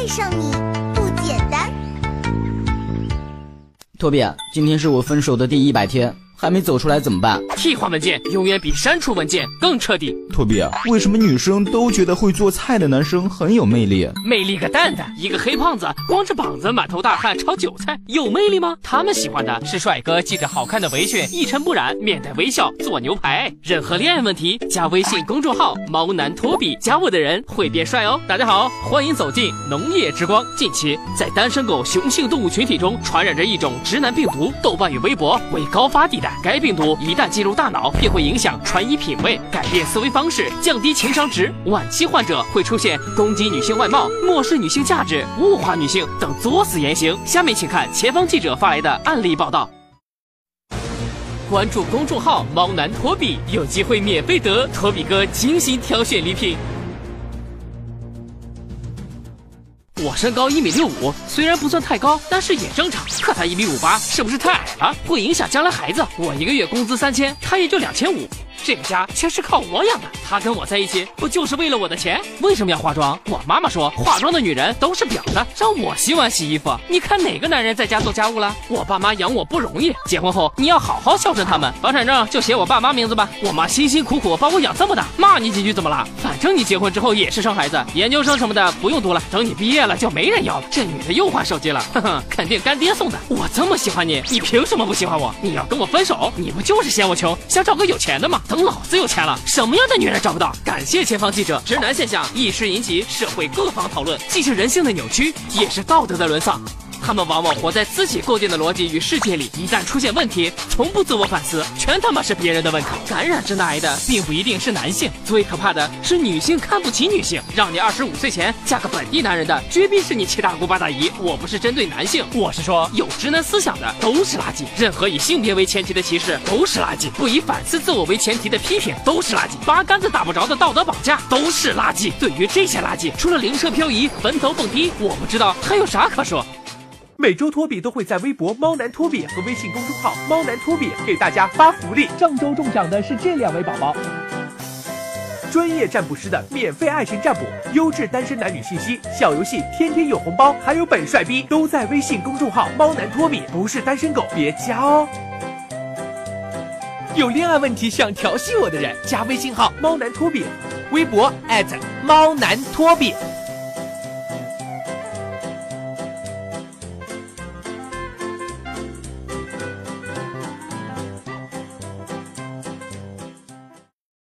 爱上你不简单。托比，今天是我分手的第一百天。还没走出来怎么办？替换文件永远比删除文件更彻底。托比，为什么女生都觉得会做菜的男生很有魅力？魅力个蛋蛋！一个黑胖子光着膀子满头大汗炒韭菜，有魅力吗？他们喜欢的是帅哥系着好看的围裙，一尘不染，面带微笑做牛排。任何恋爱问题，加微信公众号“猫男托比”，加我的人会变帅哦。大家好，欢迎走进农业之光。近期在单身狗雄性动物群体中传染着一种直男病毒，豆瓣与微博为高发地带。该病毒一旦进入大脑，便会影响穿衣品味，改变思维方式，降低情商值。晚期患者会出现攻击女性外貌、漠视女性价值、物化女性等作死言行。下面请看前方记者发来的案例报道。关注公众号“猫男托比”，有机会免费得托比哥精心挑选礼品。我身高一米六五，虽然不算太高，但是也正常。可他一米五八，是不是太矮了？会影响将来孩子。我一个月工资三千，他也就两千五。这个家全是靠我养的，他跟我在一起不就是为了我的钱？为什么要化妆？我妈妈说，化妆的女人都是婊子，让我洗碗洗衣服。你看哪个男人在家做家务了？我爸妈养我不容易，结婚后你要好好孝顺他们。房产证就写我爸妈名字吧。我妈辛辛苦苦把我养这么大，骂你几句怎么了？反正你结婚之后也是生孩子，研究生什么的不用读了，等你毕业了就没人要了。这女的又换手机了，哼哼，肯定干爹送的。我这么喜欢你，你凭什么不喜欢我？你要跟我分手？你不就是嫌我穷，想找个有钱的吗？等老子有钱了，什么样的女人找不到？感谢前方记者，直男现象一时引起社会各方讨论，既是人性的扭曲，也是道德的沦丧。他们往往活在自己构建的逻辑与世界里，一旦出现问题，从不自我反思，全他妈是别人的问题。感染直男癌的并不一定是男性，最可怕的是女性看不起女性，让你二十五岁前嫁个本地男人的，绝逼是你七大姑八大姨。我不是针对男性，我是说有直男思想的都是垃圾。任何以性别为前提的歧视都是垃圾，不以反思自我为前提的批评都是垃圾，八竿子打不着的道德绑架都是垃圾。对于这些垃圾，除了灵车漂移、坟头蹦迪，我不知道还有啥可说。每周托比都会在微博“猫男托比”和微信公众号“猫男托比”给大家发福利。上周中奖的是这两位宝宝，专业占卜师的免费爱情占卜，优质单身男女信息，小游戏天天有红包，还有本帅逼都在微信公众号“猫男托比”，不是单身狗别加哦。有恋爱问题想调戏我的人，加微信号“猫男托比”，微博猫男托比。